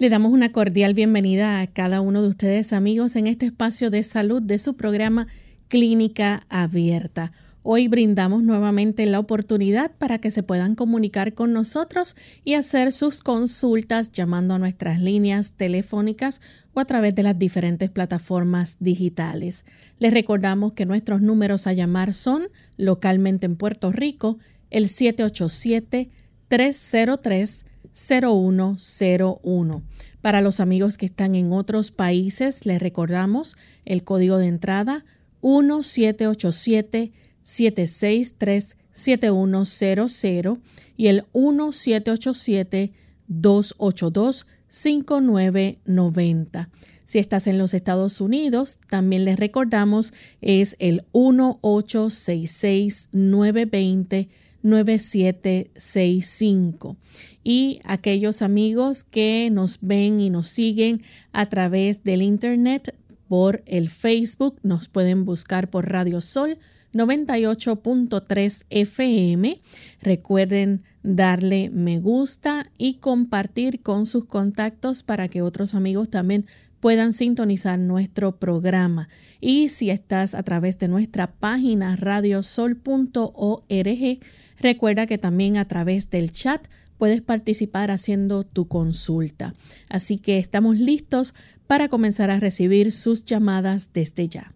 Le damos una cordial bienvenida a cada uno de ustedes amigos en este espacio de salud de su programa Clínica Abierta. Hoy brindamos nuevamente la oportunidad para que se puedan comunicar con nosotros y hacer sus consultas llamando a nuestras líneas telefónicas o a través de las diferentes plataformas digitales. Les recordamos que nuestros números a llamar son localmente en Puerto Rico el 787 303 0101. Para los amigos que están en otros países, les recordamos el código de entrada 1787 763 7100 y el 1787 282 5990. Si estás en los Estados Unidos, también les recordamos es el 1866 920 9765 y aquellos amigos que nos ven y nos siguen a través del internet por el Facebook nos pueden buscar por Radio Sol 98.3 FM. Recuerden darle me gusta y compartir con sus contactos para que otros amigos también puedan sintonizar nuestro programa. Y si estás a través de nuestra página radiosol.org, Recuerda que también a través del chat puedes participar haciendo tu consulta. Así que estamos listos para comenzar a recibir sus llamadas desde ya.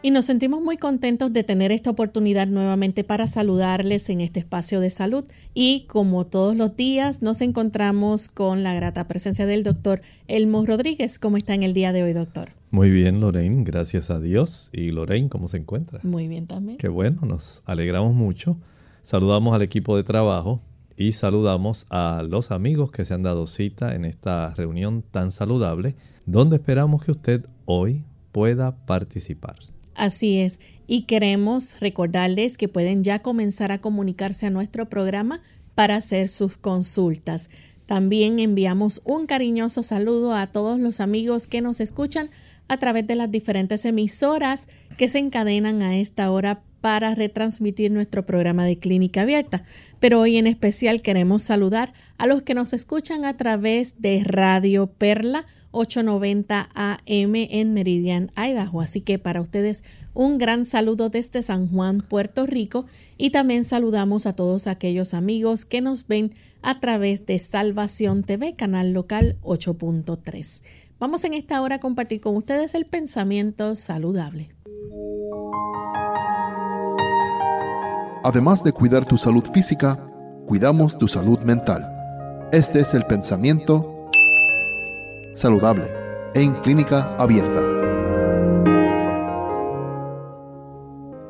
Y nos sentimos muy contentos de tener esta oportunidad nuevamente para saludarles en este espacio de salud. Y como todos los días, nos encontramos con la grata presencia del doctor Elmo Rodríguez. ¿Cómo está en el día de hoy, doctor? Muy bien, Lorraine, gracias a Dios. ¿Y Lorraine, cómo se encuentra? Muy bien también. Qué bueno, nos alegramos mucho. Saludamos al equipo de trabajo y saludamos a los amigos que se han dado cita en esta reunión tan saludable, donde esperamos que usted hoy pueda participar. Así es, y queremos recordarles que pueden ya comenzar a comunicarse a nuestro programa para hacer sus consultas. También enviamos un cariñoso saludo a todos los amigos que nos escuchan a través de las diferentes emisoras que se encadenan a esta hora para retransmitir nuestro programa de clínica abierta. Pero hoy en especial queremos saludar a los que nos escuchan a través de Radio Perla 890 AM en Meridian, Idaho. Así que para ustedes un gran saludo desde San Juan, Puerto Rico. Y también saludamos a todos aquellos amigos que nos ven a través de Salvación TV, canal local 8.3. Vamos en esta hora a compartir con ustedes el pensamiento saludable. Además de cuidar tu salud física, cuidamos tu salud mental. Este es el pensamiento saludable en clínica abierta.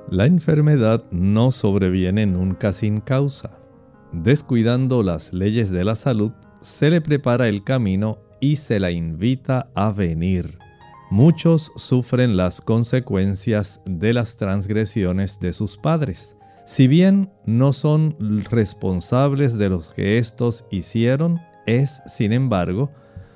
La enfermedad no sobreviene nunca sin causa. Descuidando las leyes de la salud, se le prepara el camino y se la invita a venir. Muchos sufren las consecuencias de las transgresiones de sus padres. Si bien no son responsables de los que éstos hicieron, es, sin embargo,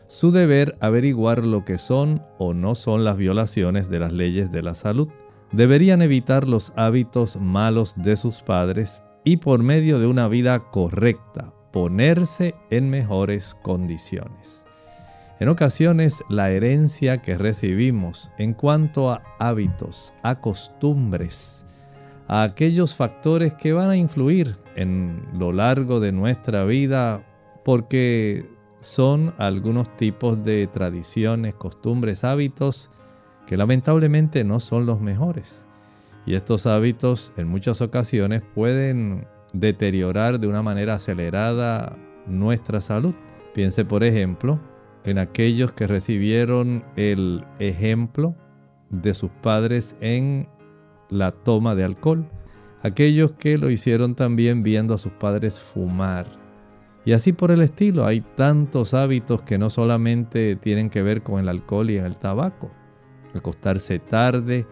su deber averiguar lo que son o no son las violaciones de las leyes de la salud. Deberían evitar los hábitos malos de sus padres y por medio de una vida correcta ponerse en mejores condiciones. En ocasiones la herencia que recibimos en cuanto a hábitos, a costumbres, a aquellos factores que van a influir en lo largo de nuestra vida porque son algunos tipos de tradiciones, costumbres, hábitos que lamentablemente no son los mejores. Y estos hábitos en muchas ocasiones pueden deteriorar de una manera acelerada nuestra salud. Piense por ejemplo en aquellos que recibieron el ejemplo de sus padres en la toma de alcohol, aquellos que lo hicieron también viendo a sus padres fumar. Y así por el estilo, hay tantos hábitos que no solamente tienen que ver con el alcohol y el tabaco. Acostarse tarde,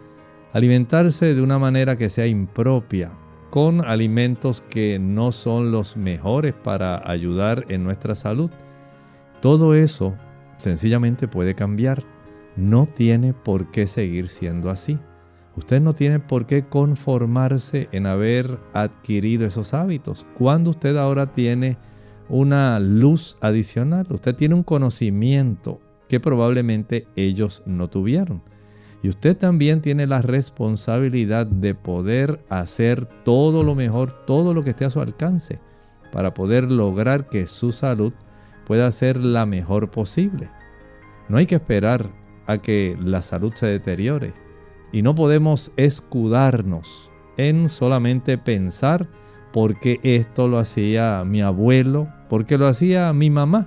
alimentarse de una manera que sea impropia, con alimentos que no son los mejores para ayudar en nuestra salud. Todo eso sencillamente puede cambiar. No tiene por qué seguir siendo así. Usted no tiene por qué conformarse en haber adquirido esos hábitos. Cuando usted ahora tiene una luz adicional, usted tiene un conocimiento que probablemente ellos no tuvieron. Y usted también tiene la responsabilidad de poder hacer todo lo mejor, todo lo que esté a su alcance, para poder lograr que su salud pueda ser la mejor posible. No hay que esperar a que la salud se deteriore y no podemos escudarnos en solamente pensar porque esto lo hacía mi abuelo, porque lo hacía mi mamá.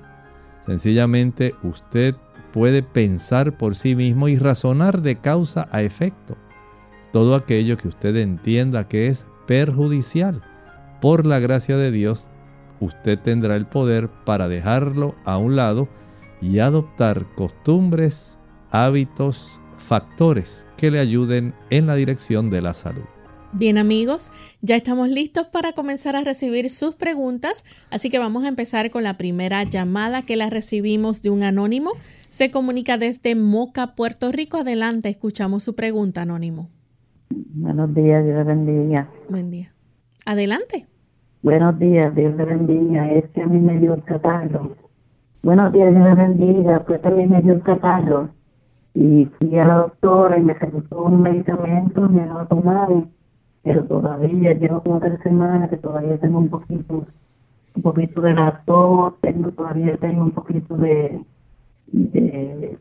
Sencillamente usted puede pensar por sí mismo y razonar de causa a efecto. Todo aquello que usted entienda que es perjudicial, por la gracia de Dios, usted tendrá el poder para dejarlo a un lado y adoptar costumbres, hábitos, factores que le ayuden en la dirección de la salud. Bien amigos, ya estamos listos para comenzar a recibir sus preguntas, así que vamos a empezar con la primera llamada que la recibimos de un anónimo. Se comunica desde Moca, Puerto Rico. Adelante, escuchamos su pregunta, anónimo. Buenos días, Dios le bendiga. Buen día. Adelante. Buenos días, Dios le bendiga. Es que a mí me dio el catarro. Buenos días, Dios le bendiga. Pues también me dio el catarro. Y fui a la doctora y me recetó un medicamento, me lo tomado pero todavía llevo como tres semanas que todavía tengo un poquito un poquito de la tos, tengo todavía tengo un poquito de de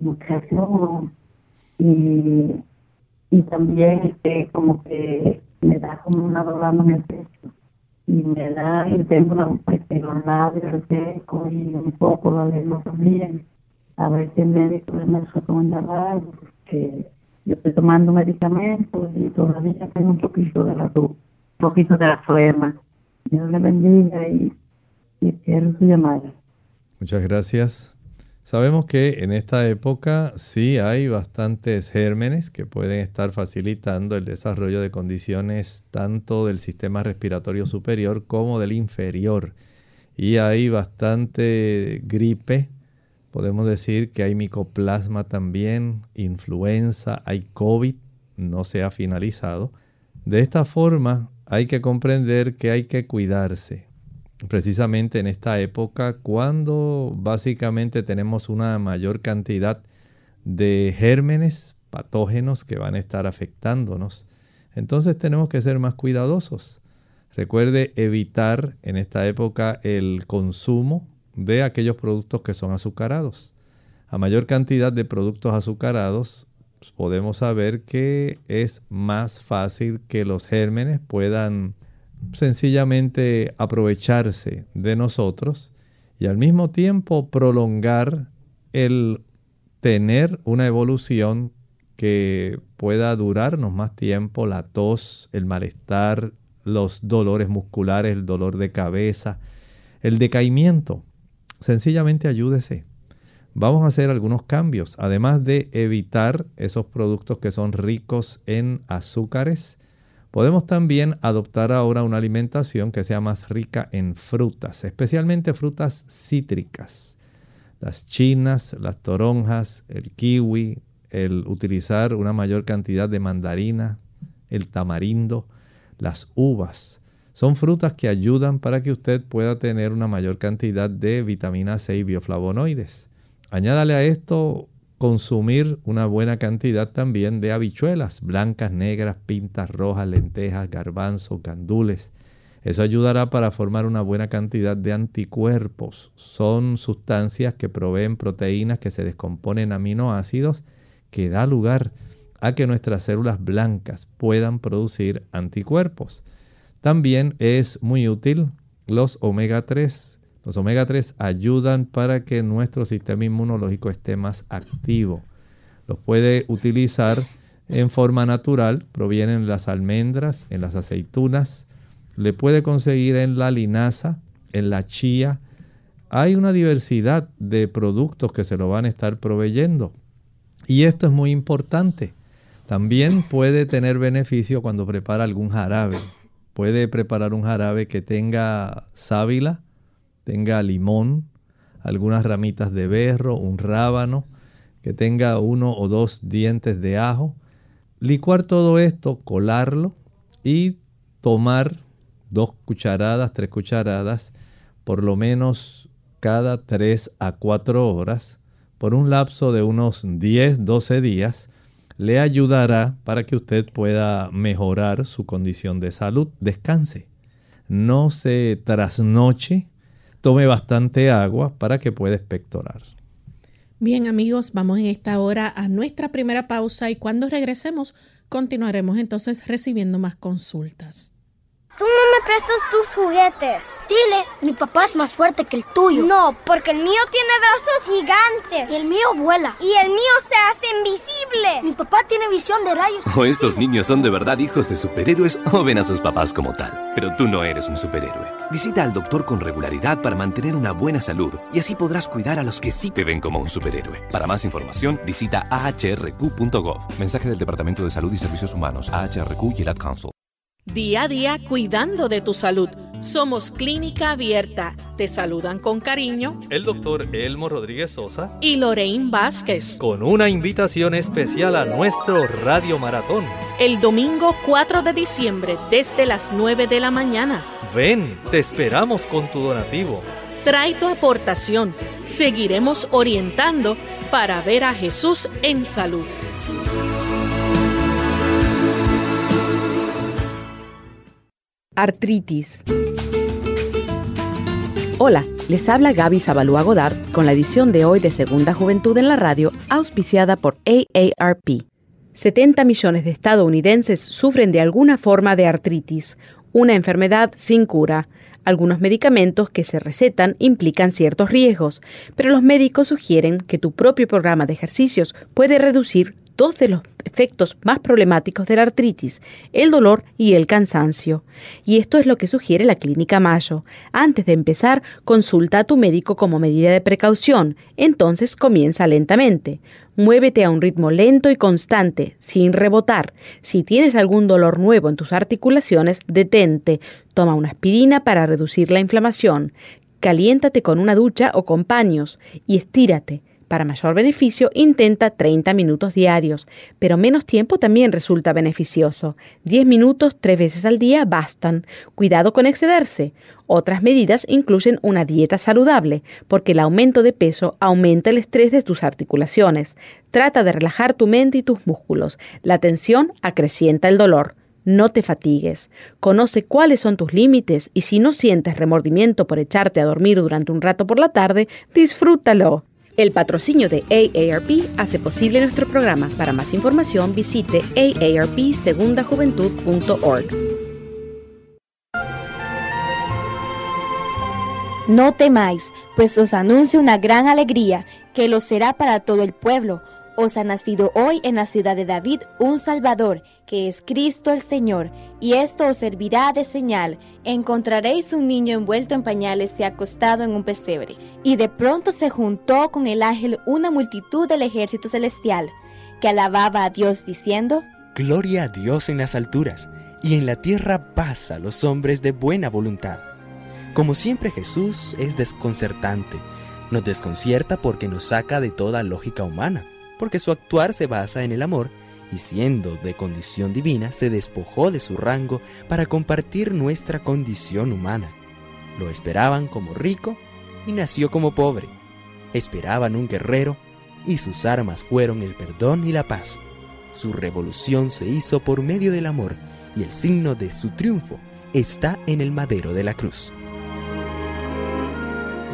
muchacho y y también este como que me da como una dolor en el pecho y me da y tengo una, este, los labios seco y un poco la también a ver si el médico me recomienda algo porque yo estoy tomando medicamentos y todavía tengo un poquito de la un poquito de la flema. Dios le bendiga y quiero su llamada. Muchas gracias. Sabemos que en esta época sí hay bastantes gérmenes que pueden estar facilitando el desarrollo de condiciones tanto del sistema respiratorio superior como del inferior. Y hay bastante gripe Podemos decir que hay micoplasma también, influenza, hay COVID, no se ha finalizado. De esta forma hay que comprender que hay que cuidarse. Precisamente en esta época cuando básicamente tenemos una mayor cantidad de gérmenes patógenos que van a estar afectándonos. Entonces tenemos que ser más cuidadosos. Recuerde evitar en esta época el consumo de aquellos productos que son azucarados. A mayor cantidad de productos azucarados, pues, podemos saber que es más fácil que los gérmenes puedan sencillamente aprovecharse de nosotros y al mismo tiempo prolongar el tener una evolución que pueda durarnos más tiempo, la tos, el malestar, los dolores musculares, el dolor de cabeza, el decaimiento sencillamente ayúdese. Vamos a hacer algunos cambios, además de evitar esos productos que son ricos en azúcares. Podemos también adoptar ahora una alimentación que sea más rica en frutas, especialmente frutas cítricas. Las chinas, las toronjas, el kiwi, el utilizar una mayor cantidad de mandarina, el tamarindo, las uvas. Son frutas que ayudan para que usted pueda tener una mayor cantidad de vitamina C y bioflavonoides. Añádale a esto consumir una buena cantidad también de habichuelas blancas, negras, pintas rojas, lentejas, garbanzos, gandules. Eso ayudará para formar una buena cantidad de anticuerpos. Son sustancias que proveen proteínas que se descomponen en aminoácidos que da lugar a que nuestras células blancas puedan producir anticuerpos. También es muy útil los omega 3. Los omega 3 ayudan para que nuestro sistema inmunológico esté más activo. Los puede utilizar en forma natural, provienen las almendras, en las aceitunas, le puede conseguir en la linaza, en la chía. Hay una diversidad de productos que se lo van a estar proveyendo. Y esto es muy importante. También puede tener beneficio cuando prepara algún jarabe. Puede preparar un jarabe que tenga sábila, tenga limón, algunas ramitas de berro, un rábano, que tenga uno o dos dientes de ajo. Licuar todo esto, colarlo y tomar dos cucharadas, tres cucharadas, por lo menos cada tres a cuatro horas, por un lapso de unos 10, 12 días, le ayudará para que usted pueda mejorar su condición de salud. Descanse. No se trasnoche. Tome bastante agua para que pueda expectorar. Bien amigos, vamos en esta hora a nuestra primera pausa y cuando regresemos continuaremos entonces recibiendo más consultas. Tú no me prestas tus juguetes. Dile, mi papá es más fuerte que el tuyo. No, porque el mío tiene brazos gigantes. Y el mío vuela. Y el mío se hace invisible. Mi papá tiene visión de rayos. O estos niños son de verdad hijos de superhéroes o ven a sus papás como tal. Pero tú no eres un superhéroe. Visita al doctor con regularidad para mantener una buena salud y así podrás cuidar a los que sí te ven como un superhéroe. Para más información, visita ahrq.gov. Mensaje del Departamento de Salud y Servicios Humanos, AHRQ y el Ad Council. Día a día cuidando de tu salud. Somos Clínica Abierta. Te saludan con cariño el doctor Elmo Rodríguez Sosa y Lorraine Vázquez. Con una invitación especial a nuestro Radio Maratón. El domingo 4 de diciembre desde las 9 de la mañana. Ven, te esperamos con tu donativo. Trae tu aportación. Seguiremos orientando para ver a Jesús en salud. Artritis. Hola, les habla Gaby Zabalúa Godard con la edición de hoy de Segunda Juventud en la Radio, auspiciada por AARP. 70 millones de estadounidenses sufren de alguna forma de artritis, una enfermedad sin cura. Algunos medicamentos que se recetan implican ciertos riesgos, pero los médicos sugieren que tu propio programa de ejercicios puede reducir dos de los efectos más problemáticos de la artritis, el dolor y el cansancio. Y esto es lo que sugiere la Clínica Mayo. Antes de empezar, consulta a tu médico como medida de precaución, entonces comienza lentamente. Muévete a un ritmo lento y constante, sin rebotar. Si tienes algún dolor nuevo en tus articulaciones, detente. Toma una aspirina para reducir la inflamación. Caliéntate con una ducha o con paños y estírate. Para mayor beneficio, intenta 30 minutos diarios, pero menos tiempo también resulta beneficioso. 10 minutos tres veces al día bastan. Cuidado con excederse. Otras medidas incluyen una dieta saludable, porque el aumento de peso aumenta el estrés de tus articulaciones. Trata de relajar tu mente y tus músculos. La tensión acrecienta el dolor. No te fatigues. Conoce cuáles son tus límites y si no sientes remordimiento por echarte a dormir durante un rato por la tarde, disfrútalo. El patrocinio de AARP hace posible nuestro programa. Para más información visite aarpsegundajuventud.org. No temáis, pues os anuncio una gran alegría, que lo será para todo el pueblo os ha nacido hoy en la ciudad de David un Salvador, que es Cristo el Señor, y esto os servirá de señal. Encontraréis un niño envuelto en pañales y acostado en un pesebre. Y de pronto se juntó con el ángel una multitud del ejército celestial, que alababa a Dios diciendo, Gloria a Dios en las alturas, y en la tierra paz a los hombres de buena voluntad. Como siempre Jesús es desconcertante, nos desconcierta porque nos saca de toda lógica humana porque su actuar se basa en el amor, y siendo de condición divina, se despojó de su rango para compartir nuestra condición humana. Lo esperaban como rico y nació como pobre. Esperaban un guerrero y sus armas fueron el perdón y la paz. Su revolución se hizo por medio del amor y el signo de su triunfo está en el madero de la cruz.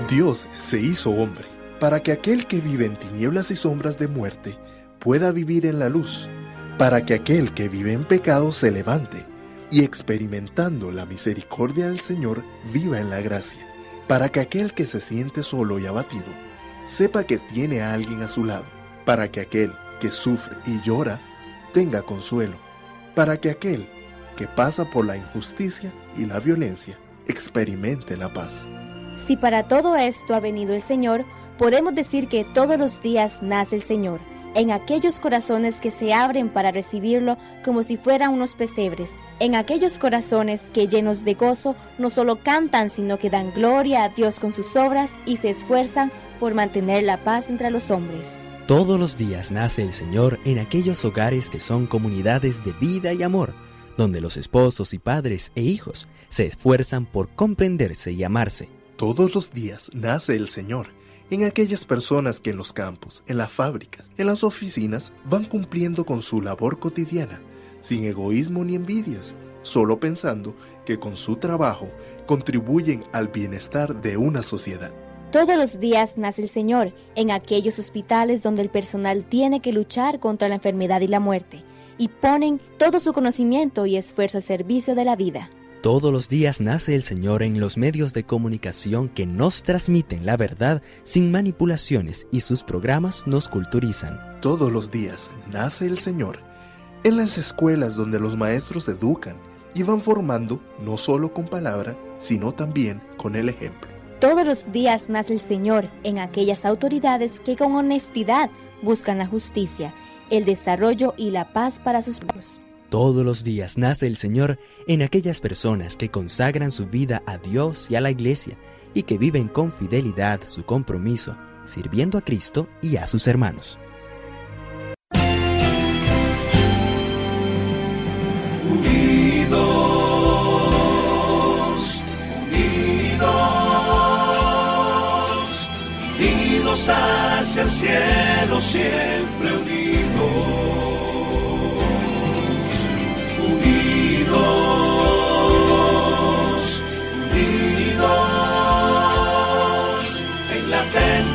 Dios se hizo hombre para que aquel que vive en tinieblas y sombras de muerte pueda vivir en la luz, para que aquel que vive en pecado se levante y experimentando la misericordia del Señor viva en la gracia, para que aquel que se siente solo y abatido sepa que tiene a alguien a su lado, para que aquel que sufre y llora tenga consuelo, para que aquel que pasa por la injusticia y la violencia experimente la paz. Si para todo esto ha venido el Señor, podemos decir que todos los días nace el Señor, en aquellos corazones que se abren para recibirlo como si fueran unos pesebres, en aquellos corazones que llenos de gozo no solo cantan, sino que dan gloria a Dios con sus obras y se esfuerzan por mantener la paz entre los hombres. Todos los días nace el Señor en aquellos hogares que son comunidades de vida y amor, donde los esposos y padres e hijos se esfuerzan por comprenderse y amarse. Todos los días nace el Señor en aquellas personas que en los campos, en las fábricas, en las oficinas van cumpliendo con su labor cotidiana, sin egoísmo ni envidias, solo pensando que con su trabajo contribuyen al bienestar de una sociedad. Todos los días nace el Señor en aquellos hospitales donde el personal tiene que luchar contra la enfermedad y la muerte, y ponen todo su conocimiento y esfuerzo al servicio de la vida. Todos los días nace el Señor en los medios de comunicación que nos transmiten la verdad sin manipulaciones y sus programas nos culturizan. Todos los días nace el Señor en las escuelas donde los maestros educan y van formando no solo con palabra, sino también con el ejemplo. Todos los días nace el Señor en aquellas autoridades que con honestidad buscan la justicia, el desarrollo y la paz para sus pueblos. Todos los días nace el Señor en aquellas personas que consagran su vida a Dios y a la Iglesia y que viven con fidelidad su compromiso, sirviendo a Cristo y a sus hermanos. Unidos, unidos, unidos hacia el cielo, siempre unidos.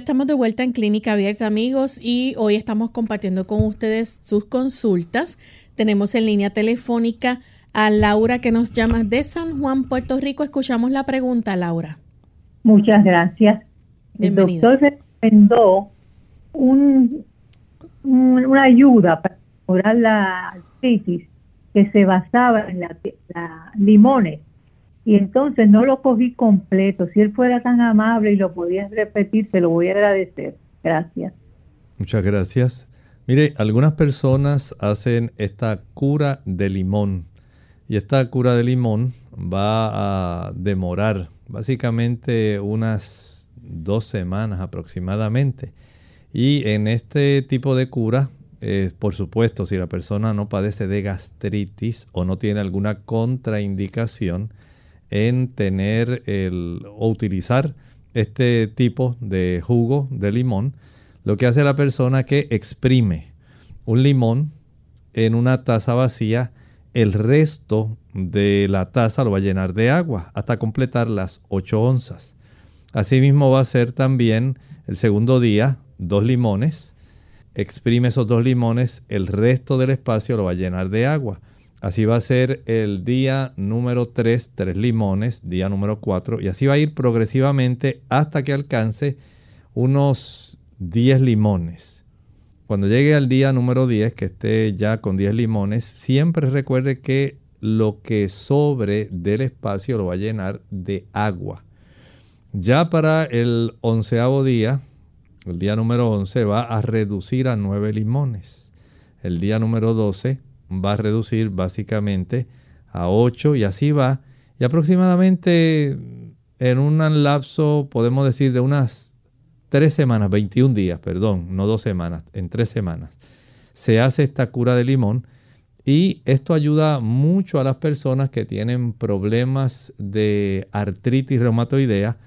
Estamos de vuelta en Clínica Abierta, amigos, y hoy estamos compartiendo con ustedes sus consultas. Tenemos en línea telefónica a Laura que nos llama de San Juan, Puerto Rico. Escuchamos la pregunta, Laura. Muchas gracias. El Bienvenida. doctor recomendó un, un- una ayuda para mejorar la artritis que se basaba en la, la limones. Y entonces no lo cogí completo. Si él fuera tan amable y lo podía repetir, se lo voy a agradecer. Gracias. Muchas gracias. Mire, algunas personas hacen esta cura de limón y esta cura de limón va a demorar básicamente unas dos semanas aproximadamente. Y en este tipo de cura, eh, por supuesto, si la persona no padece de gastritis o no tiene alguna contraindicación en tener el, o utilizar este tipo de jugo de limón, lo que hace la persona que exprime un limón en una taza vacía, el resto de la taza lo va a llenar de agua hasta completar las 8 onzas. Asimismo va a ser también el segundo día dos limones, exprime esos dos limones, el resto del espacio lo va a llenar de agua. Así va a ser el día número 3, tres limones, día número 4, y así va a ir progresivamente hasta que alcance unos 10 limones. Cuando llegue al día número 10, que esté ya con 10 limones, siempre recuerde que lo que sobre del espacio lo va a llenar de agua. Ya para el onceavo día, el día número 11 va a reducir a 9 limones. El día número 12 va a reducir básicamente a 8 y así va. Y aproximadamente en un lapso, podemos decir, de unas 3 semanas, 21 días, perdón, no 2 semanas, en 3 semanas, se hace esta cura de limón. Y esto ayuda mucho a las personas que tienen problemas de artritis reumatoidea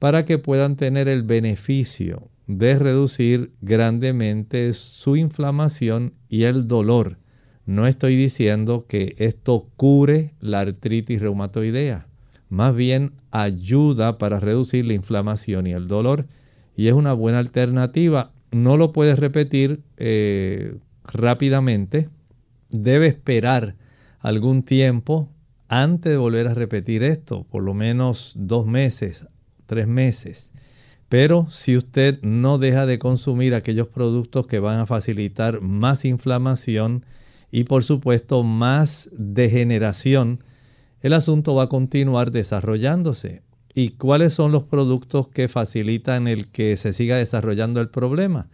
para que puedan tener el beneficio de reducir grandemente su inflamación y el dolor No estoy diciendo que esto cure la artritis reumatoidea. Más bien ayuda para reducir la inflamación y el dolor. Y es una buena alternativa. No lo puedes repetir eh, rápidamente. Debe esperar algún tiempo antes de volver a repetir esto. Por lo menos dos meses, tres meses. Pero si usted no deja de consumir aquellos productos que van a facilitar más inflamación y por supuesto más degeneración, el asunto va a continuar desarrollándose. ¿Y cuáles son los productos que facilitan el que se siga desarrollando el problema?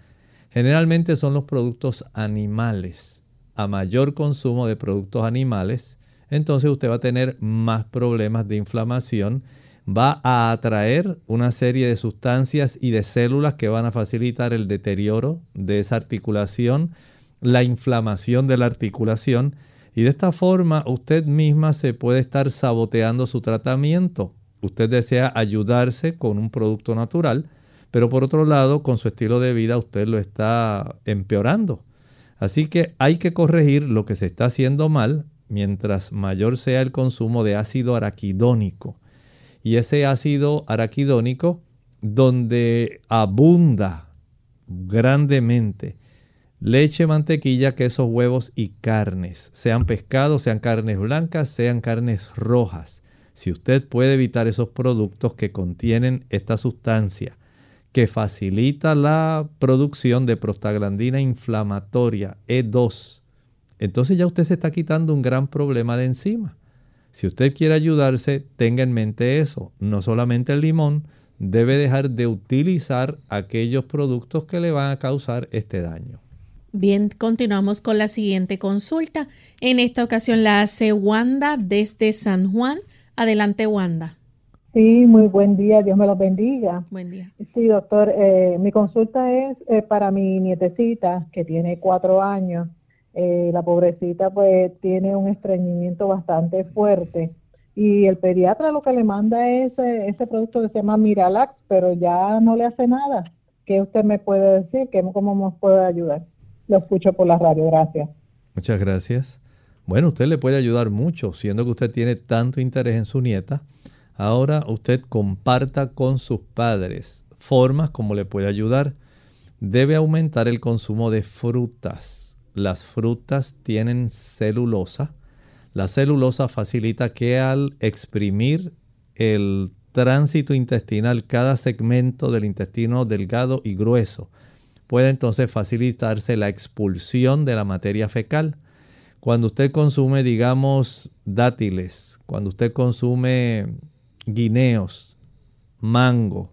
Generalmente son los productos animales. A mayor consumo de productos animales, entonces usted va a tener más problemas de inflamación va a atraer una serie de sustancias y de células que van a facilitar el deterioro de esa articulación, la inflamación de la articulación y de esta forma usted misma se puede estar saboteando su tratamiento. Usted desea ayudarse con un producto natural, pero por otro lado con su estilo de vida usted lo está empeorando. Así que hay que corregir lo que se está haciendo mal mientras mayor sea el consumo de ácido araquidónico y ese ácido araquidónico donde abunda grandemente leche, mantequilla, quesos, huevos y carnes, sean pescados, sean carnes blancas, sean carnes rojas. Si usted puede evitar esos productos que contienen esta sustancia que facilita la producción de prostaglandina inflamatoria E2, entonces ya usted se está quitando un gran problema de encima. Si usted quiere ayudarse, tenga en mente eso. No solamente el limón, debe dejar de utilizar aquellos productos que le van a causar este daño. Bien, continuamos con la siguiente consulta. En esta ocasión la hace Wanda desde San Juan. Adelante, Wanda. Sí, muy buen día, Dios me los bendiga. Buen día. Sí, doctor, eh, mi consulta es eh, para mi nietecita que tiene cuatro años eh, la pobrecita pues tiene un estreñimiento bastante fuerte y el pediatra lo que le manda es eh, ese producto que se llama Miralax, pero ya no le hace nada. ¿Qué usted me puede decir? ¿Cómo nos puede ayudar? Lo escucho por la radio, gracias. Muchas gracias. Bueno, usted le puede ayudar mucho, siendo que usted tiene tanto interés en su nieta. Ahora usted comparta con sus padres formas como le puede ayudar. Debe aumentar el consumo de frutas las frutas tienen celulosa. La celulosa facilita que al exprimir el tránsito intestinal, cada segmento del intestino delgado y grueso, puede entonces facilitarse la expulsión de la materia fecal. Cuando usted consume, digamos, dátiles, cuando usted consume guineos, mango,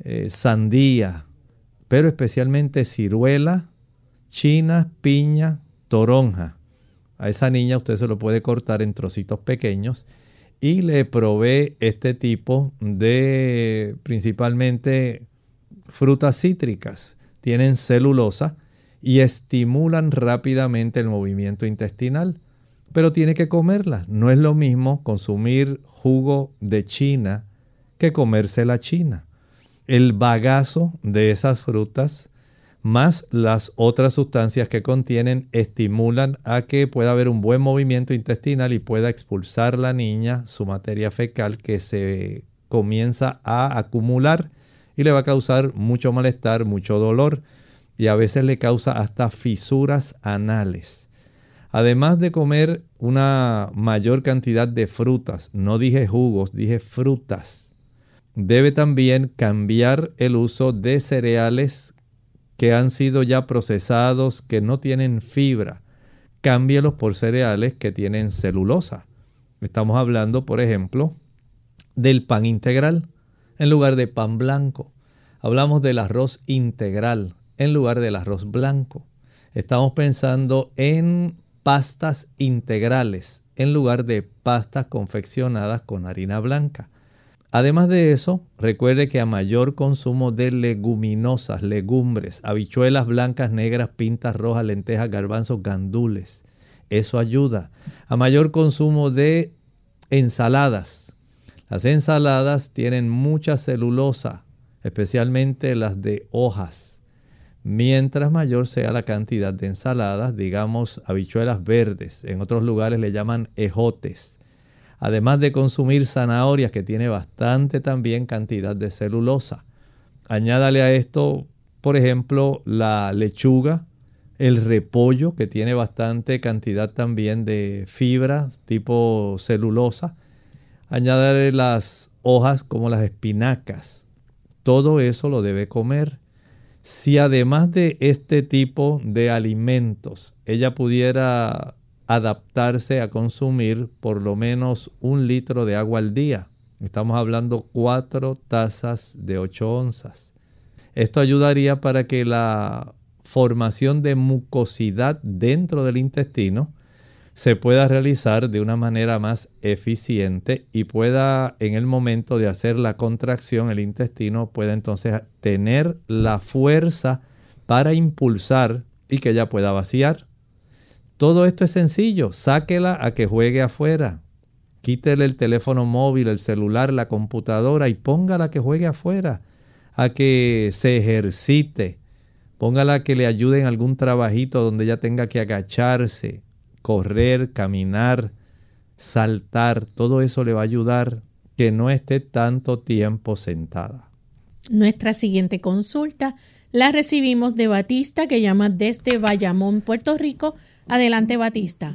eh, sandía, pero especialmente ciruela, china, piña, toronja. A esa niña usted se lo puede cortar en trocitos pequeños y le provee este tipo de principalmente frutas cítricas. Tienen celulosa y estimulan rápidamente el movimiento intestinal. Pero tiene que comerla. No es lo mismo consumir jugo de china que comerse la china. El bagazo de esas frutas más las otras sustancias que contienen estimulan a que pueda haber un buen movimiento intestinal y pueda expulsar la niña su materia fecal que se comienza a acumular y le va a causar mucho malestar, mucho dolor y a veces le causa hasta fisuras anales. Además de comer una mayor cantidad de frutas, no dije jugos, dije frutas, debe también cambiar el uso de cereales que han sido ya procesados, que no tienen fibra, cámbielos por cereales que tienen celulosa. Estamos hablando, por ejemplo, del pan integral en lugar de pan blanco. Hablamos del arroz integral en lugar del arroz blanco. Estamos pensando en pastas integrales en lugar de pastas confeccionadas con harina blanca. Además de eso, recuerde que a mayor consumo de leguminosas, legumbres, habichuelas blancas, negras, pintas rojas, lentejas, garbanzos, gandules, eso ayuda. A mayor consumo de ensaladas. Las ensaladas tienen mucha celulosa, especialmente las de hojas. mientras mayor sea la cantidad de ensaladas, digamos habichuelas verdes, en otros lugares le llaman ejotes. Además de consumir zanahorias que tiene bastante también cantidad de celulosa. Añádale a esto, por ejemplo, la lechuga, el repollo que tiene bastante cantidad también de fibra tipo celulosa. Añádale las hojas como las espinacas. Todo eso lo debe comer. Si además de este tipo de alimentos ella pudiera adaptarse a consumir por lo menos un litro de agua al día, estamos hablando cuatro tazas de 8 onzas. Esto ayudaría para que la formación de mucosidad dentro del intestino se pueda realizar de una manera más eficiente y pueda en el momento de hacer la contracción el intestino pueda entonces tener la fuerza para impulsar y que ella pueda vaciar. Todo esto es sencillo, sáquela a que juegue afuera. Quítele el teléfono móvil, el celular, la computadora y póngala a que juegue afuera, a que se ejercite, Póngala que le ayude en algún trabajito donde ella tenga que agacharse, correr, caminar, saltar. Todo eso le va a ayudar que no esté tanto tiempo sentada. Nuestra siguiente consulta la recibimos de Batista que llama desde Bayamón, Puerto Rico. Adelante, Batista.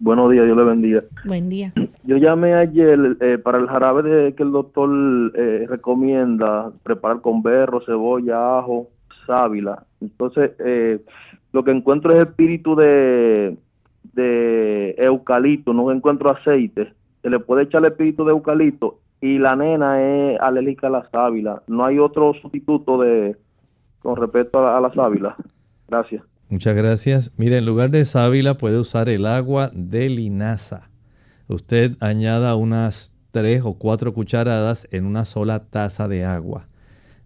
buenos días, Dios le bendiga. Buen día. Yo llamé ayer eh, para el jarabe de, que el doctor eh, recomienda preparar con berro, cebolla, ajo sábila. Entonces, eh, lo que encuentro es espíritu de, de eucalipto, no encuentro aceite. Se le puede echar el espíritu de eucalipto y la nena es alérgica a la sábila. No hay otro sustituto de con respecto a la, sábila. Gracias. Muchas gracias. Mire, en lugar de sábila puede usar el agua de linaza. Usted añada unas tres o cuatro cucharadas en una sola taza de agua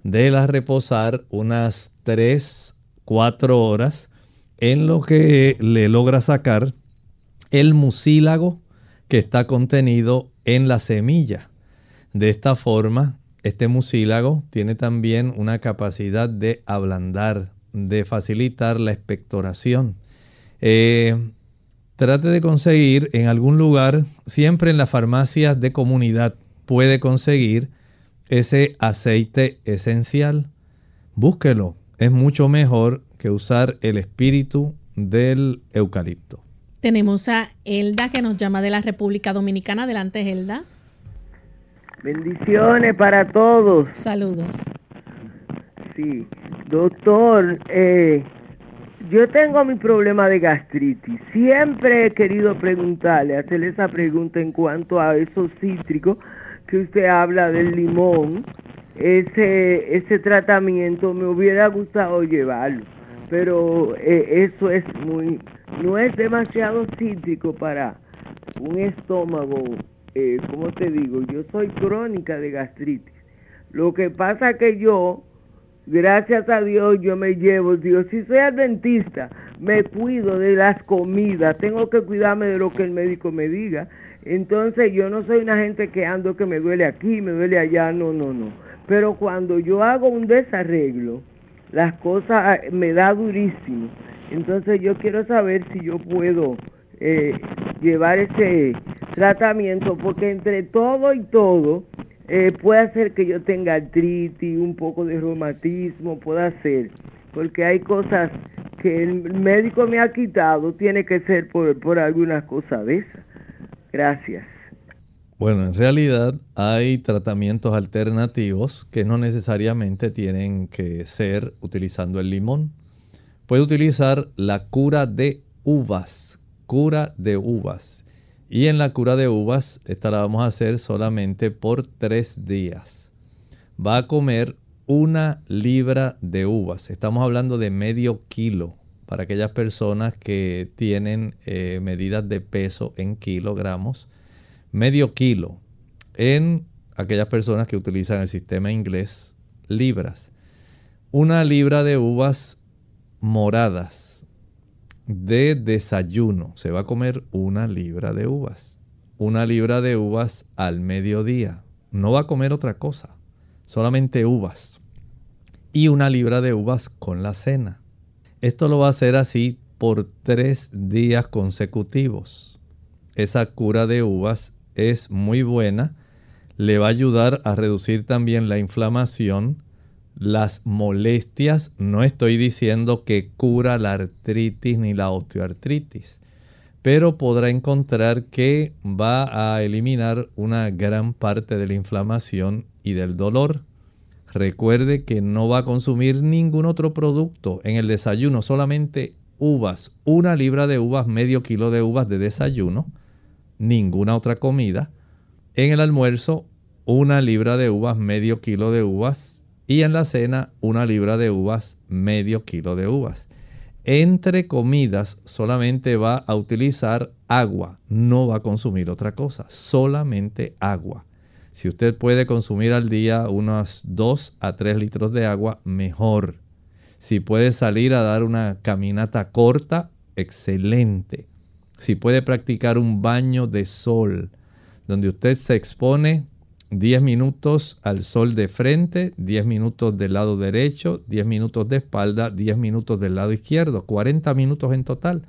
déla reposar unas 3, 4 horas en lo que le logra sacar el mucílago que está contenido en la semilla. De esta forma, este mucílago tiene también una capacidad de ablandar, de facilitar la expectoración. Eh, trate de conseguir en algún lugar, siempre en las farmacias de comunidad, puede conseguir ese aceite esencial. Búsquelo. Es mucho mejor que usar el espíritu del eucalipto. Tenemos a Elda que nos llama de la República Dominicana. Adelante, Elda. Bendiciones para todos. Saludos. Sí, doctor, eh, yo tengo mi problema de gastritis. Siempre he querido preguntarle, hacerle esa pregunta en cuanto a esos cítricos que usted habla del limón, ese, ese tratamiento me hubiera gustado llevarlo, pero eh, eso es muy, no es demasiado cítrico para un estómago, eh, como te digo, yo soy crónica de gastritis. Lo que pasa que yo, gracias a Dios, yo me llevo, Dios, si soy adventista, me cuido de las comidas, tengo que cuidarme de lo que el médico me diga entonces yo no soy una gente que ando que me duele aquí, me duele allá, no, no, no. Pero cuando yo hago un desarreglo, las cosas ah, me da durísimo. Entonces yo quiero saber si yo puedo eh, llevar ese tratamiento, porque entre todo y todo eh, puede hacer que yo tenga artritis, un poco de reumatismo, puede hacer, porque hay cosas que el médico me ha quitado, tiene que ser por, por algunas cosas de esas. Gracias. Bueno, en realidad hay tratamientos alternativos que no necesariamente tienen que ser utilizando el limón. Puede utilizar la cura de uvas, cura de uvas. Y en la cura de uvas, esta la vamos a hacer solamente por tres días. Va a comer una libra de uvas. Estamos hablando de medio kilo para aquellas personas que tienen eh, medidas de peso en kilogramos, medio kilo en aquellas personas que utilizan el sistema inglés libras. Una libra de uvas moradas de desayuno. Se va a comer una libra de uvas. Una libra de uvas al mediodía. No va a comer otra cosa. Solamente uvas. y una libra de uvas con la cena. Esto lo va a hacer así por tres días consecutivos. Esa cura de uvas es muy buena, le va a ayudar a reducir también la inflamación, las molestias. No estoy diciendo que cura la artritis ni la osteoartritis, pero podrá encontrar que va a eliminar una gran parte de la inflamación y del dolor. Recuerde que no va a consumir ningún otro producto en el desayuno, solamente uvas, una libra de uvas, medio kilo de uvas de desayuno, ninguna otra comida. En el almuerzo, una libra de uvas, medio kilo de uvas. Y en la cena, una libra de uvas, medio kilo de uvas. Entre comidas solamente va a utilizar agua, no va a consumir otra cosa, solamente agua. Si usted puede consumir al día unos 2 a 3 litros de agua, mejor. Si puede salir a dar una caminata corta, excelente. Si puede practicar un baño de sol, donde usted se expone 10 minutos al sol de frente, 10 minutos del lado derecho, 10 minutos de espalda, 10 minutos del lado izquierdo, 40 minutos en total.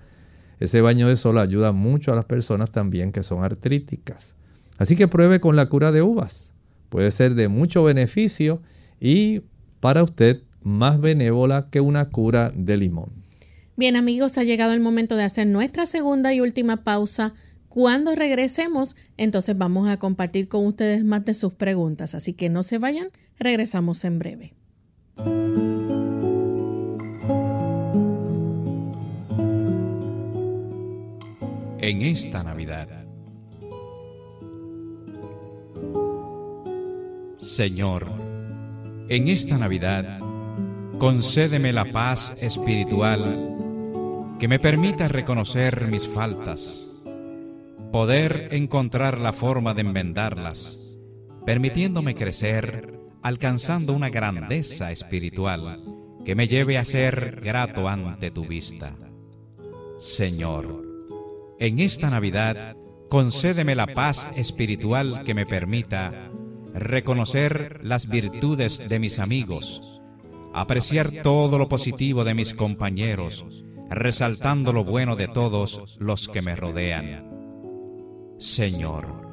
Ese baño de sol ayuda mucho a las personas también que son artríticas. Así que pruebe con la cura de uvas. Puede ser de mucho beneficio y para usted más benévola que una cura de limón. Bien amigos, ha llegado el momento de hacer nuestra segunda y última pausa. Cuando regresemos, entonces vamos a compartir con ustedes más de sus preguntas, así que no se vayan, regresamos en breve. En esta Navidad, Señor, en esta Navidad, concédeme la paz espiritual que me permita reconocer mis faltas, poder encontrar la forma de enmendarlas, permitiéndome crecer, alcanzando una grandeza espiritual que me lleve a ser grato ante tu vista. Señor, en esta Navidad, concédeme la paz espiritual que me permita reconocer las virtudes de mis amigos, apreciar todo lo positivo de mis compañeros, resaltando lo bueno de todos los que me rodean. Señor,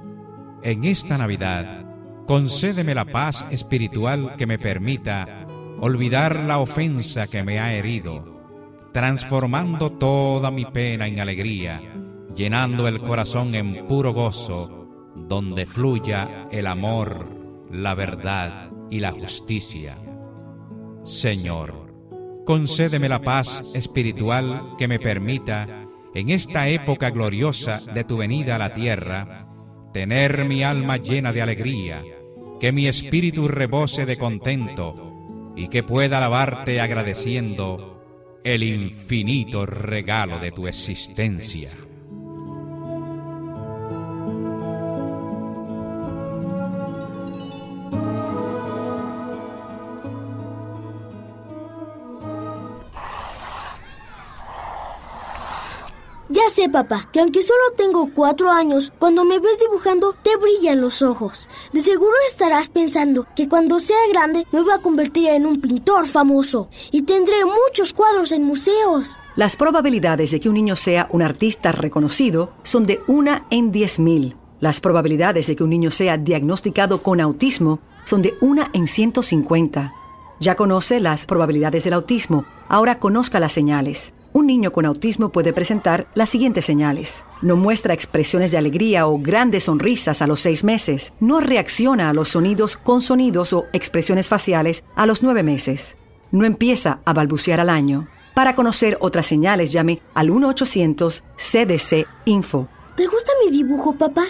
en esta Navidad, concédeme la paz espiritual que me permita olvidar la ofensa que me ha herido, transformando toda mi pena en alegría, llenando el corazón en puro gozo, donde fluya el amor, la verdad y la justicia. Señor, concédeme la paz espiritual que me permita, en esta época gloriosa de tu venida a la tierra, tener mi alma llena de alegría, que mi espíritu rebose de contento y que pueda alabarte agradeciendo el infinito regalo de tu existencia. Ya sé, papá, que aunque solo tengo cuatro años, cuando me ves dibujando te brillan los ojos. De seguro estarás pensando que cuando sea grande me voy a convertir en un pintor famoso y tendré muchos cuadros en museos. Las probabilidades de que un niño sea un artista reconocido son de una en diez mil. Las probabilidades de que un niño sea diagnosticado con autismo son de una en 150. Ya conoce las probabilidades del autismo, ahora conozca las señales. Un niño con autismo puede presentar las siguientes señales. No muestra expresiones de alegría o grandes sonrisas a los seis meses. No reacciona a los sonidos con sonidos o expresiones faciales a los nueve meses. No empieza a balbucear al año. Para conocer otras señales, llame al 1-800-CDC-INFO. ¿Te gusta mi dibujo, papá?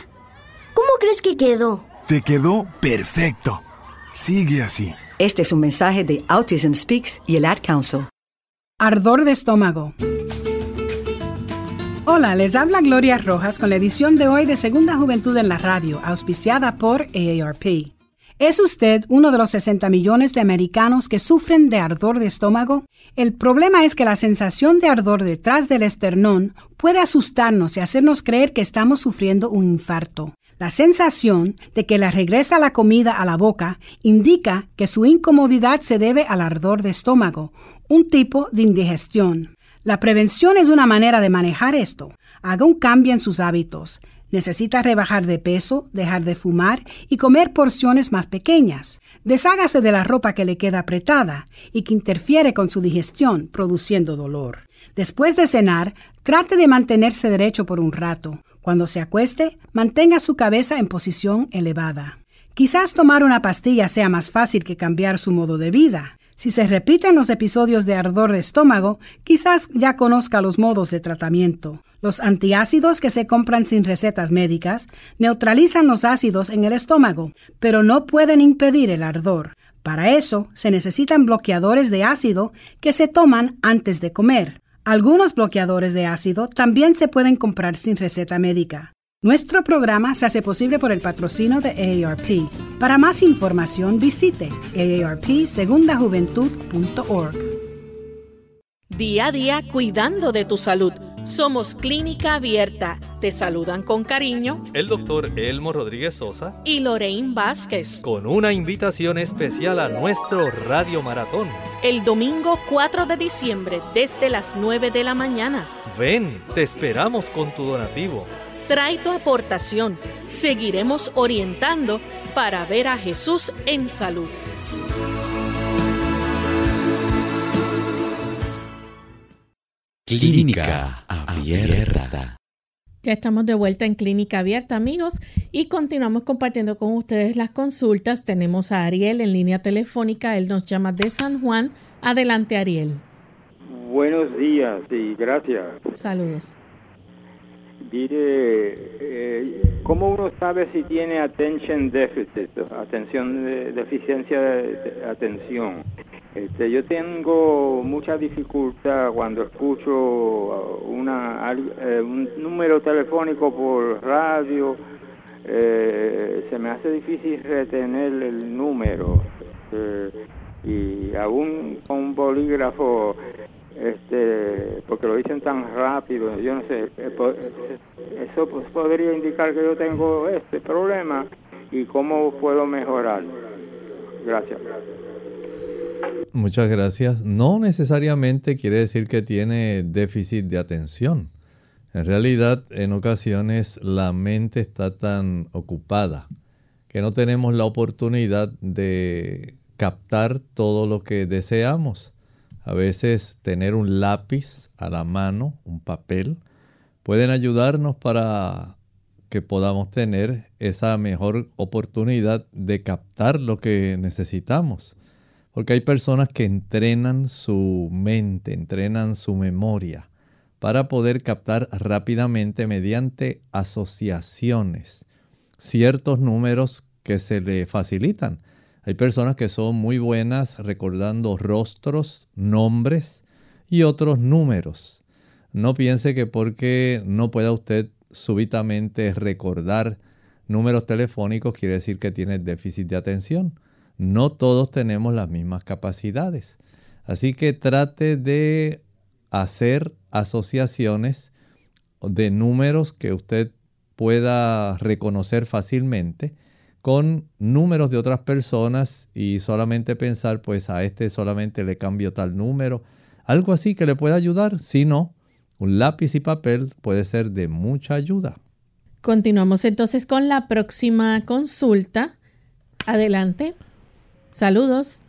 ¿Cómo crees que quedó? Te quedó perfecto. Sigue así. Este es un mensaje de Autism Speaks y el Ad Council. Ardor de estómago. Hola, les habla Gloria Rojas con la edición de hoy de Segunda Juventud en la Radio, auspiciada por AARP. ¿Es usted uno de los 60 millones de americanos que sufren de ardor de estómago? El problema es que la sensación de ardor detrás del esternón puede asustarnos y hacernos creer que estamos sufriendo un infarto. La sensación de que le regresa la comida a la boca indica que su incomodidad se debe al ardor de estómago, un tipo de indigestión. La prevención es una manera de manejar esto. Haga un cambio en sus hábitos. Necesita rebajar de peso, dejar de fumar y comer porciones más pequeñas. Deshágase de la ropa que le queda apretada y que interfiere con su digestión, produciendo dolor. Después de cenar, trate de mantenerse derecho por un rato. Cuando se acueste, mantenga su cabeza en posición elevada. Quizás tomar una pastilla sea más fácil que cambiar su modo de vida. Si se repiten los episodios de ardor de estómago, quizás ya conozca los modos de tratamiento. Los antiácidos que se compran sin recetas médicas neutralizan los ácidos en el estómago, pero no pueden impedir el ardor. Para eso se necesitan bloqueadores de ácido que se toman antes de comer. Algunos bloqueadores de ácido también se pueden comprar sin receta médica. Nuestro programa se hace posible por el patrocino de AARP. Para más información visite aarpsegundajuventud.org. Día a día cuidando de tu salud. Somos Clínica Abierta. Te saludan con cariño el doctor Elmo Rodríguez Sosa y Lorraine Vázquez. Con una invitación especial a nuestro Radio Maratón. El domingo 4 de diciembre desde las 9 de la mañana. Ven, te esperamos con tu donativo Trae tu aportación. Seguiremos orientando para ver a Jesús en salud. Clínica Abierta. Ya estamos de vuelta en Clínica Abierta, amigos, y continuamos compartiendo con ustedes las consultas. Tenemos a Ariel en línea telefónica. Él nos llama de San Juan. Adelante, Ariel. Buenos días y gracias. Saludos. Mire, eh, ¿cómo uno sabe si tiene attention deficit, atención de, deficiencia de, atención? Este, yo tengo mucha dificultad cuando escucho una, eh, un número telefónico por radio, eh, se me hace difícil retener el número eh, y aún con un bolígrafo este porque lo dicen tan rápido yo no sé eh, eso pues podría indicar que yo tengo este problema y cómo puedo mejorar. Gracias muchas gracias. No necesariamente quiere decir que tiene déficit de atención. En realidad en ocasiones la mente está tan ocupada que no tenemos la oportunidad de captar todo lo que deseamos. A veces tener un lápiz a la mano, un papel, pueden ayudarnos para que podamos tener esa mejor oportunidad de captar lo que necesitamos. Porque hay personas que entrenan su mente, entrenan su memoria para poder captar rápidamente mediante asociaciones ciertos números que se le facilitan. Hay personas que son muy buenas recordando rostros, nombres y otros números. No piense que porque no pueda usted súbitamente recordar números telefónicos quiere decir que tiene déficit de atención. No todos tenemos las mismas capacidades. Así que trate de hacer asociaciones de números que usted pueda reconocer fácilmente con números de otras personas y solamente pensar, pues a este solamente le cambio tal número. Algo así que le pueda ayudar. Si no, un lápiz y papel puede ser de mucha ayuda. Continuamos entonces con la próxima consulta. Adelante. Saludos.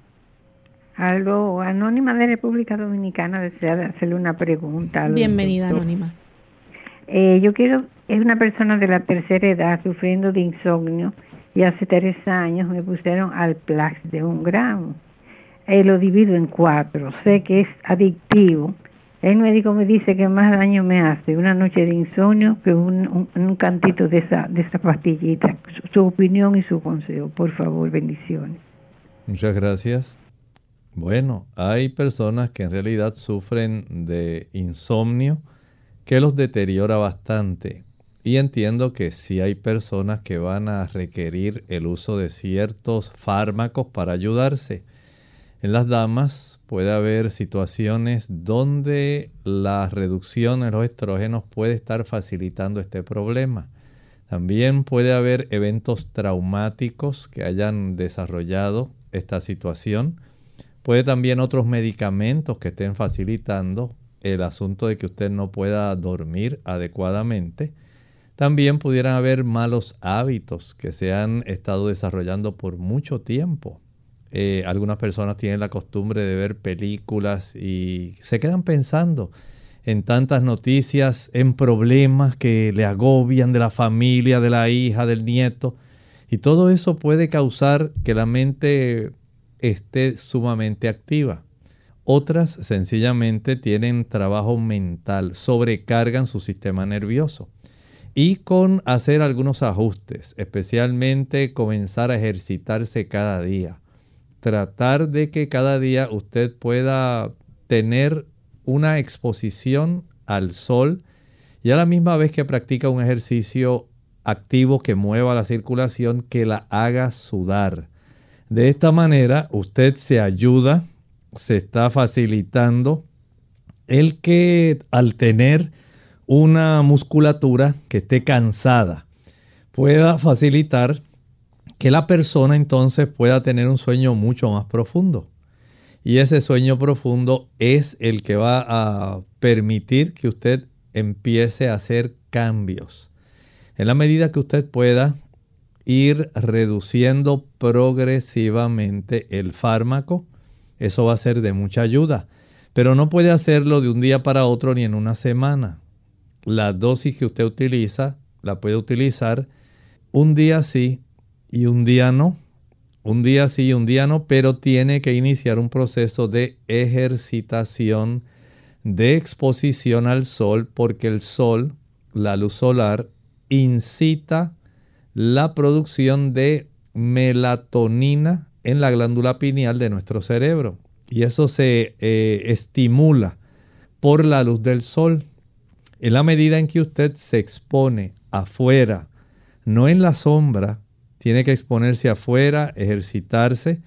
Algo, Anónima de República Dominicana desea hacerle una pregunta. Bienvenida, Anónima. Eh, yo quiero, es una persona de la tercera edad sufriendo de insomnio y hace tres años me pusieron al Plax de un gramo. Eh, lo divido en cuatro. Sé que es adictivo. El médico me dice que más daño me hace una noche de insomnio que un, un, cantito de esa, de esa pastillita. Su, su, opinión y su consejo, por favor, bendiciones. Muchas gracias. Bueno, hay personas que en realidad sufren de insomnio que los deteriora bastante. Y entiendo que sí hay personas que van a requerir el uso de ciertos fármacos para ayudarse. En las damas puede haber situaciones donde la reducción de los estrógenos puede estar facilitando este problema. También puede haber eventos traumáticos que hayan desarrollado esta situación. Puede también otros medicamentos que estén facilitando el asunto de que usted no pueda dormir adecuadamente. También pudieran haber malos hábitos que se han estado desarrollando por mucho tiempo. Eh, algunas personas tienen la costumbre de ver películas y se quedan pensando en tantas noticias, en problemas que le agobian de la familia, de la hija, del nieto. Y todo eso puede causar que la mente esté sumamente activa. Otras sencillamente tienen trabajo mental, sobrecargan su sistema nervioso. Y con hacer algunos ajustes, especialmente comenzar a ejercitarse cada día. Tratar de que cada día usted pueda tener una exposición al sol y a la misma vez que practica un ejercicio activo que mueva la circulación, que la haga sudar. De esta manera usted se ayuda se está facilitando el que al tener una musculatura que esté cansada pueda facilitar que la persona entonces pueda tener un sueño mucho más profundo. Y ese sueño profundo es el que va a permitir que usted empiece a hacer cambios. En la medida que usted pueda ir reduciendo progresivamente el fármaco, eso va a ser de mucha ayuda. Pero no puede hacerlo de un día para otro ni en una semana. La dosis que usted utiliza la puede utilizar un día sí y un día no. Un día sí y un día no, pero tiene que iniciar un proceso de ejercitación, de exposición al sol, porque el sol, la luz solar, incita la producción de melatonina en la glándula pineal de nuestro cerebro. Y eso se eh, estimula por la luz del sol. En la medida en que usted se expone afuera, no en la sombra, tiene que exponerse afuera, ejercitarse,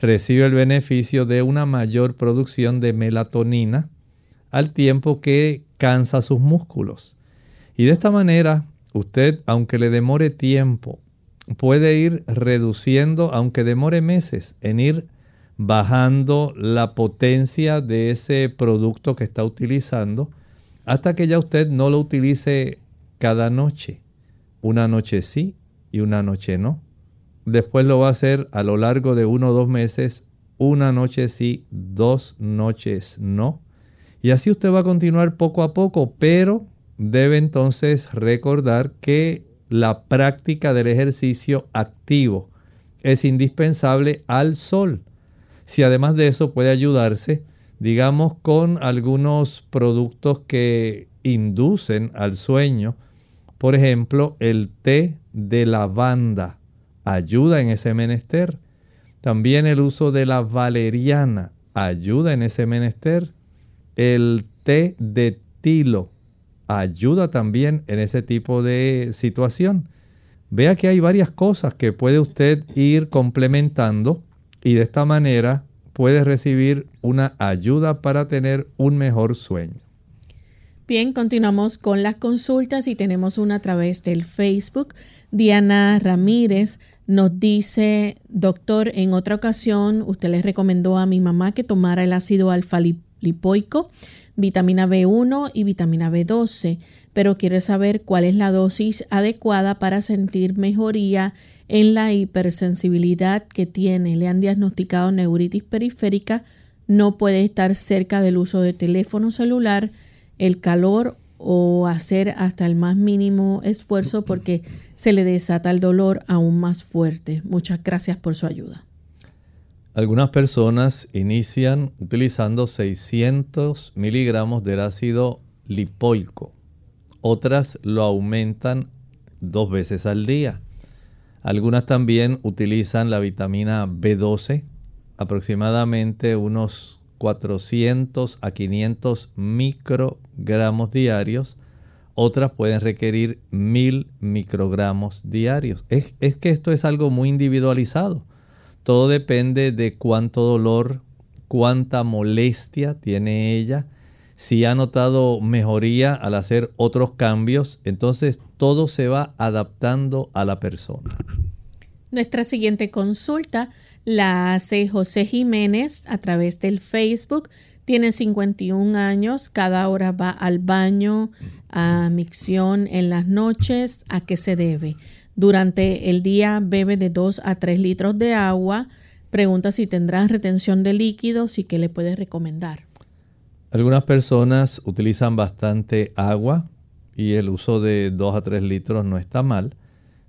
recibe el beneficio de una mayor producción de melatonina al tiempo que cansa sus músculos. Y de esta manera, usted, aunque le demore tiempo puede ir reduciendo, aunque demore meses, en ir bajando la potencia de ese producto que está utilizando hasta que ya usted no lo utilice cada noche. Una noche sí y una noche no. Después lo va a hacer a lo largo de uno o dos meses, una noche sí, dos noches no. Y así usted va a continuar poco a poco, pero debe entonces recordar que la práctica del ejercicio activo es indispensable al sol. Si además de eso puede ayudarse, digamos, con algunos productos que inducen al sueño, por ejemplo, el té de lavanda ayuda en ese menester. También el uso de la valeriana ayuda en ese menester. El té de tilo ayuda también en ese tipo de situación. Vea que hay varias cosas que puede usted ir complementando y de esta manera puede recibir una ayuda para tener un mejor sueño. Bien, continuamos con las consultas y tenemos una a través del Facebook. Diana Ramírez nos dice, doctor, en otra ocasión usted le recomendó a mi mamá que tomara el ácido alfa lipoico vitamina B1 y vitamina B12, pero quiere saber cuál es la dosis adecuada para sentir mejoría en la hipersensibilidad que tiene. Le han diagnosticado neuritis periférica, no puede estar cerca del uso de teléfono celular, el calor o hacer hasta el más mínimo esfuerzo porque se le desata el dolor aún más fuerte. Muchas gracias por su ayuda. Algunas personas inician utilizando 600 miligramos del ácido lipoico. Otras lo aumentan dos veces al día. Algunas también utilizan la vitamina B12, aproximadamente unos 400 a 500 microgramos diarios. Otras pueden requerir 1000 microgramos diarios. Es, es que esto es algo muy individualizado. Todo depende de cuánto dolor, cuánta molestia tiene ella. Si ha notado mejoría al hacer otros cambios, entonces todo se va adaptando a la persona. Nuestra siguiente consulta la hace José Jiménez a través del Facebook. Tiene 51 años, cada hora va al baño, a micción en las noches. ¿A qué se debe? Durante el día bebe de 2 a 3 litros de agua. Pregunta si tendrá retención de líquidos y qué le puede recomendar. Algunas personas utilizan bastante agua y el uso de 2 a 3 litros no está mal,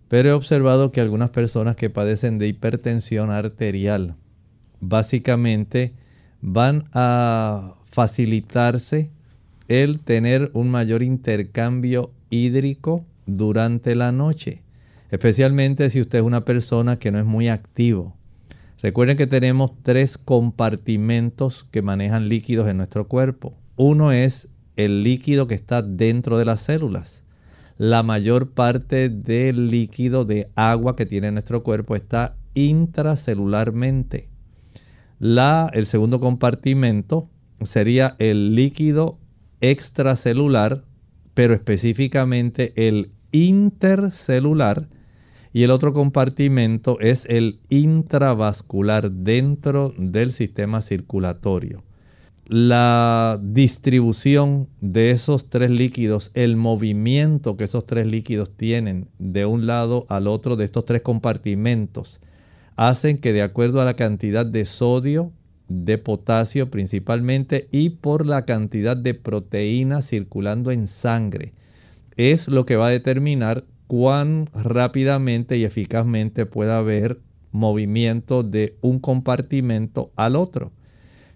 pero he observado que algunas personas que padecen de hipertensión arterial básicamente van a facilitarse el tener un mayor intercambio hídrico durante la noche, especialmente si usted es una persona que no es muy activo. Recuerden que tenemos tres compartimentos que manejan líquidos en nuestro cuerpo. Uno es el líquido que está dentro de las células. La mayor parte del líquido de agua que tiene nuestro cuerpo está intracelularmente. La, el segundo compartimento sería el líquido extracelular, pero específicamente el intercelular, y el otro compartimento es el intravascular dentro del sistema circulatorio. La distribución de esos tres líquidos, el movimiento que esos tres líquidos tienen de un lado al otro de estos tres compartimentos, hacen que de acuerdo a la cantidad de sodio, de potasio principalmente y por la cantidad de proteína circulando en sangre, es lo que va a determinar cuán rápidamente y eficazmente puede haber movimiento de un compartimento al otro.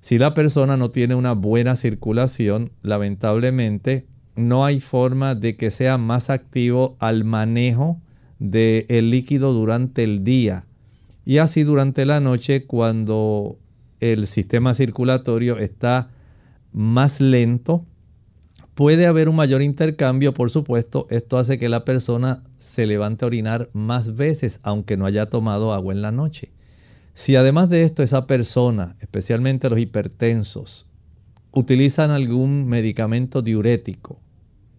Si la persona no tiene una buena circulación, lamentablemente no hay forma de que sea más activo al manejo del líquido durante el día. Y así durante la noche, cuando el sistema circulatorio está más lento, Puede haber un mayor intercambio, por supuesto. Esto hace que la persona se levante a orinar más veces, aunque no haya tomado agua en la noche. Si además de esto esa persona, especialmente los hipertensos, utilizan algún medicamento diurético,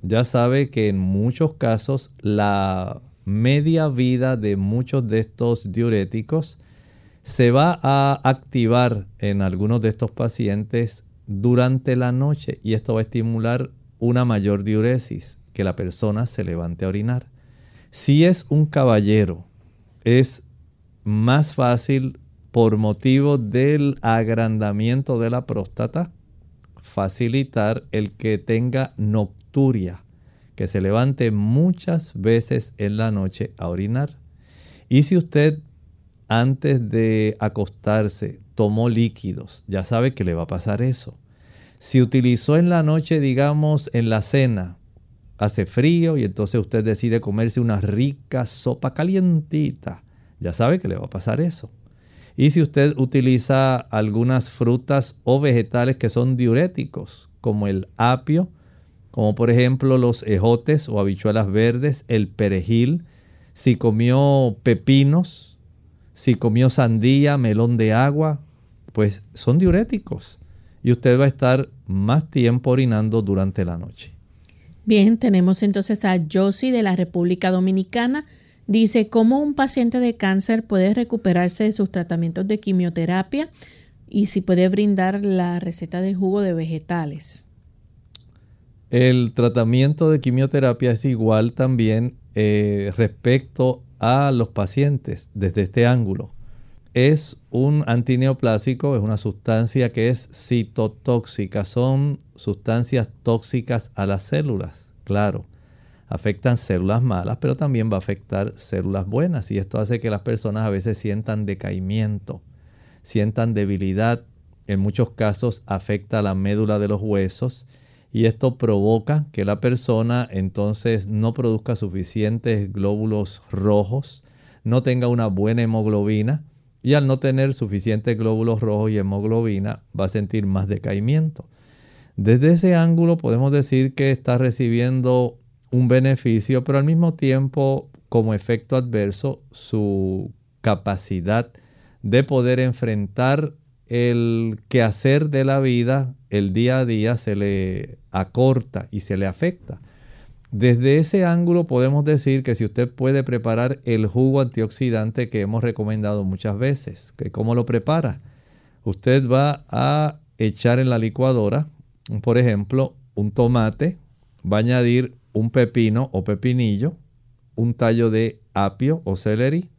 ya sabe que en muchos casos la media vida de muchos de estos diuréticos se va a activar en algunos de estos pacientes durante la noche y esto va a estimular una mayor diuresis, que la persona se levante a orinar. Si es un caballero, es más fácil por motivo del agrandamiento de la próstata facilitar el que tenga nocturia, que se levante muchas veces en la noche a orinar. Y si usted antes de acostarse tomó líquidos, ya sabe que le va a pasar eso. Si utilizó en la noche, digamos, en la cena, hace frío y entonces usted decide comerse una rica sopa calientita, ya sabe que le va a pasar eso. Y si usted utiliza algunas frutas o vegetales que son diuréticos, como el apio, como por ejemplo los ejotes o habichuelas verdes, el perejil, si comió pepinos, si comió sandía, melón de agua, pues son diuréticos y usted va a estar más tiempo orinando durante la noche. Bien, tenemos entonces a Josie de la República Dominicana. Dice, ¿cómo un paciente de cáncer puede recuperarse de sus tratamientos de quimioterapia? Y si puede brindar la receta de jugo de vegetales. El tratamiento de quimioterapia es igual también eh, respecto a los pacientes desde este ángulo es un antineoplásico, es una sustancia que es citotóxica, son sustancias tóxicas a las células, claro. Afectan células malas, pero también va a afectar células buenas y esto hace que las personas a veces sientan decaimiento, sientan debilidad, en muchos casos afecta la médula de los huesos y esto provoca que la persona entonces no produzca suficientes glóbulos rojos, no tenga una buena hemoglobina, y al no tener suficientes glóbulos rojos y hemoglobina va a sentir más decaimiento. Desde ese ángulo podemos decir que está recibiendo un beneficio, pero al mismo tiempo como efecto adverso su capacidad de poder enfrentar el quehacer de la vida, el día a día se le acorta y se le afecta. Desde ese ángulo podemos decir que si usted puede preparar el jugo antioxidante que hemos recomendado muchas veces, que cómo lo prepara. Usted va a echar en la licuadora, por ejemplo, un tomate, va a añadir un pepino o pepinillo, un tallo de apio o celery,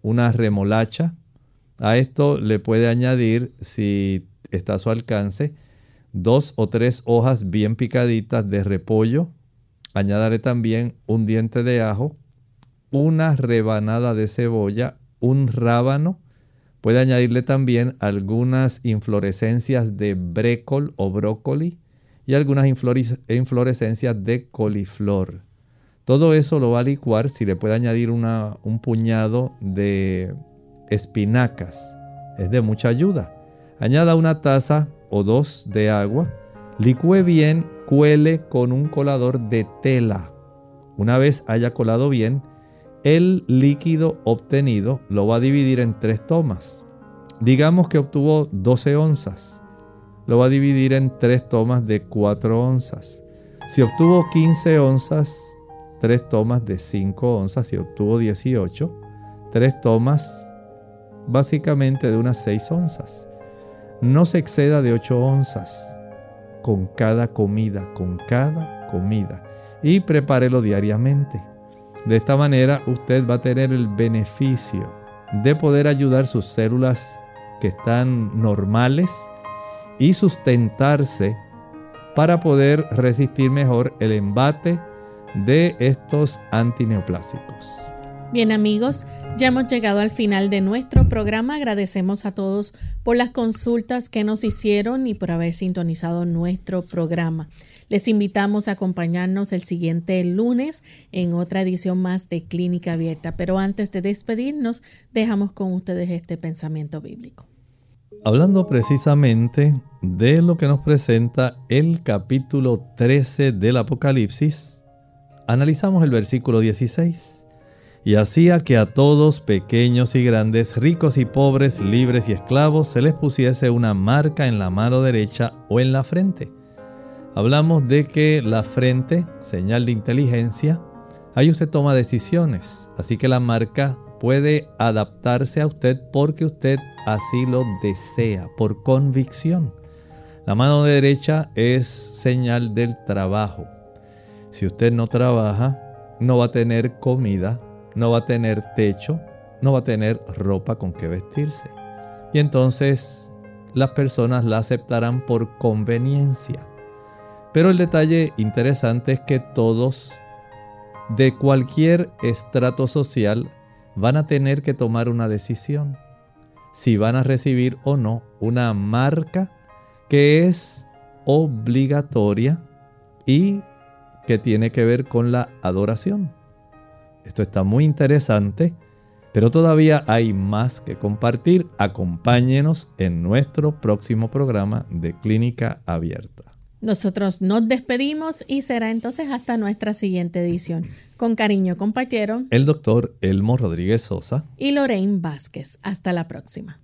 una remolacha. A esto le puede añadir, si está a su alcance, dos o tres hojas bien picaditas de repollo. Añadiré también un diente de ajo, una rebanada de cebolla, un rábano. Puede añadirle también algunas inflorescencias de brécol o brócoli y algunas inflorescencias de coliflor. Todo eso lo va a licuar si le puede añadir un puñado de espinacas. Es de mucha ayuda. Añada una taza o dos de agua. Licúe bien, cuele con un colador de tela. Una vez haya colado bien, el líquido obtenido lo va a dividir en tres tomas. Digamos que obtuvo 12 onzas. Lo va a dividir en tres tomas de 4 onzas. Si obtuvo 15 onzas, tres tomas de 5 onzas y obtuvo 18. Tres tomas básicamente de unas 6 onzas. No se exceda de 8 onzas con cada comida, con cada comida. Y prepárelo diariamente. De esta manera usted va a tener el beneficio de poder ayudar sus células que están normales y sustentarse para poder resistir mejor el embate de estos antineoplásicos. Bien amigos, ya hemos llegado al final de nuestro programa. Agradecemos a todos por las consultas que nos hicieron y por haber sintonizado nuestro programa. Les invitamos a acompañarnos el siguiente lunes en otra edición más de Clínica Abierta. Pero antes de despedirnos, dejamos con ustedes este pensamiento bíblico. Hablando precisamente de lo que nos presenta el capítulo 13 del Apocalipsis, Analizamos el versículo 16. Y hacía que a todos, pequeños y grandes, ricos y pobres, libres y esclavos, se les pusiese una marca en la mano derecha o en la frente. Hablamos de que la frente, señal de inteligencia, ahí usted toma decisiones, así que la marca puede adaptarse a usted porque usted así lo desea, por convicción. La mano derecha es señal del trabajo, si usted no trabaja, no va a tener comida, no va a tener techo, no va a tener ropa con que vestirse. Y entonces las personas la aceptarán por conveniencia. Pero el detalle interesante es que todos, de cualquier estrato social, van a tener que tomar una decisión. Si van a recibir o no una marca que es obligatoria y que tiene que ver con la adoración. Esto está muy interesante, pero todavía hay más que compartir. Acompáñenos en nuestro próximo programa de Clínica Abierta. Nosotros nos despedimos y será entonces hasta nuestra siguiente edición. Con cariño compartieron el doctor Elmo Rodríguez Sosa y Lorraine Vázquez. Hasta la próxima.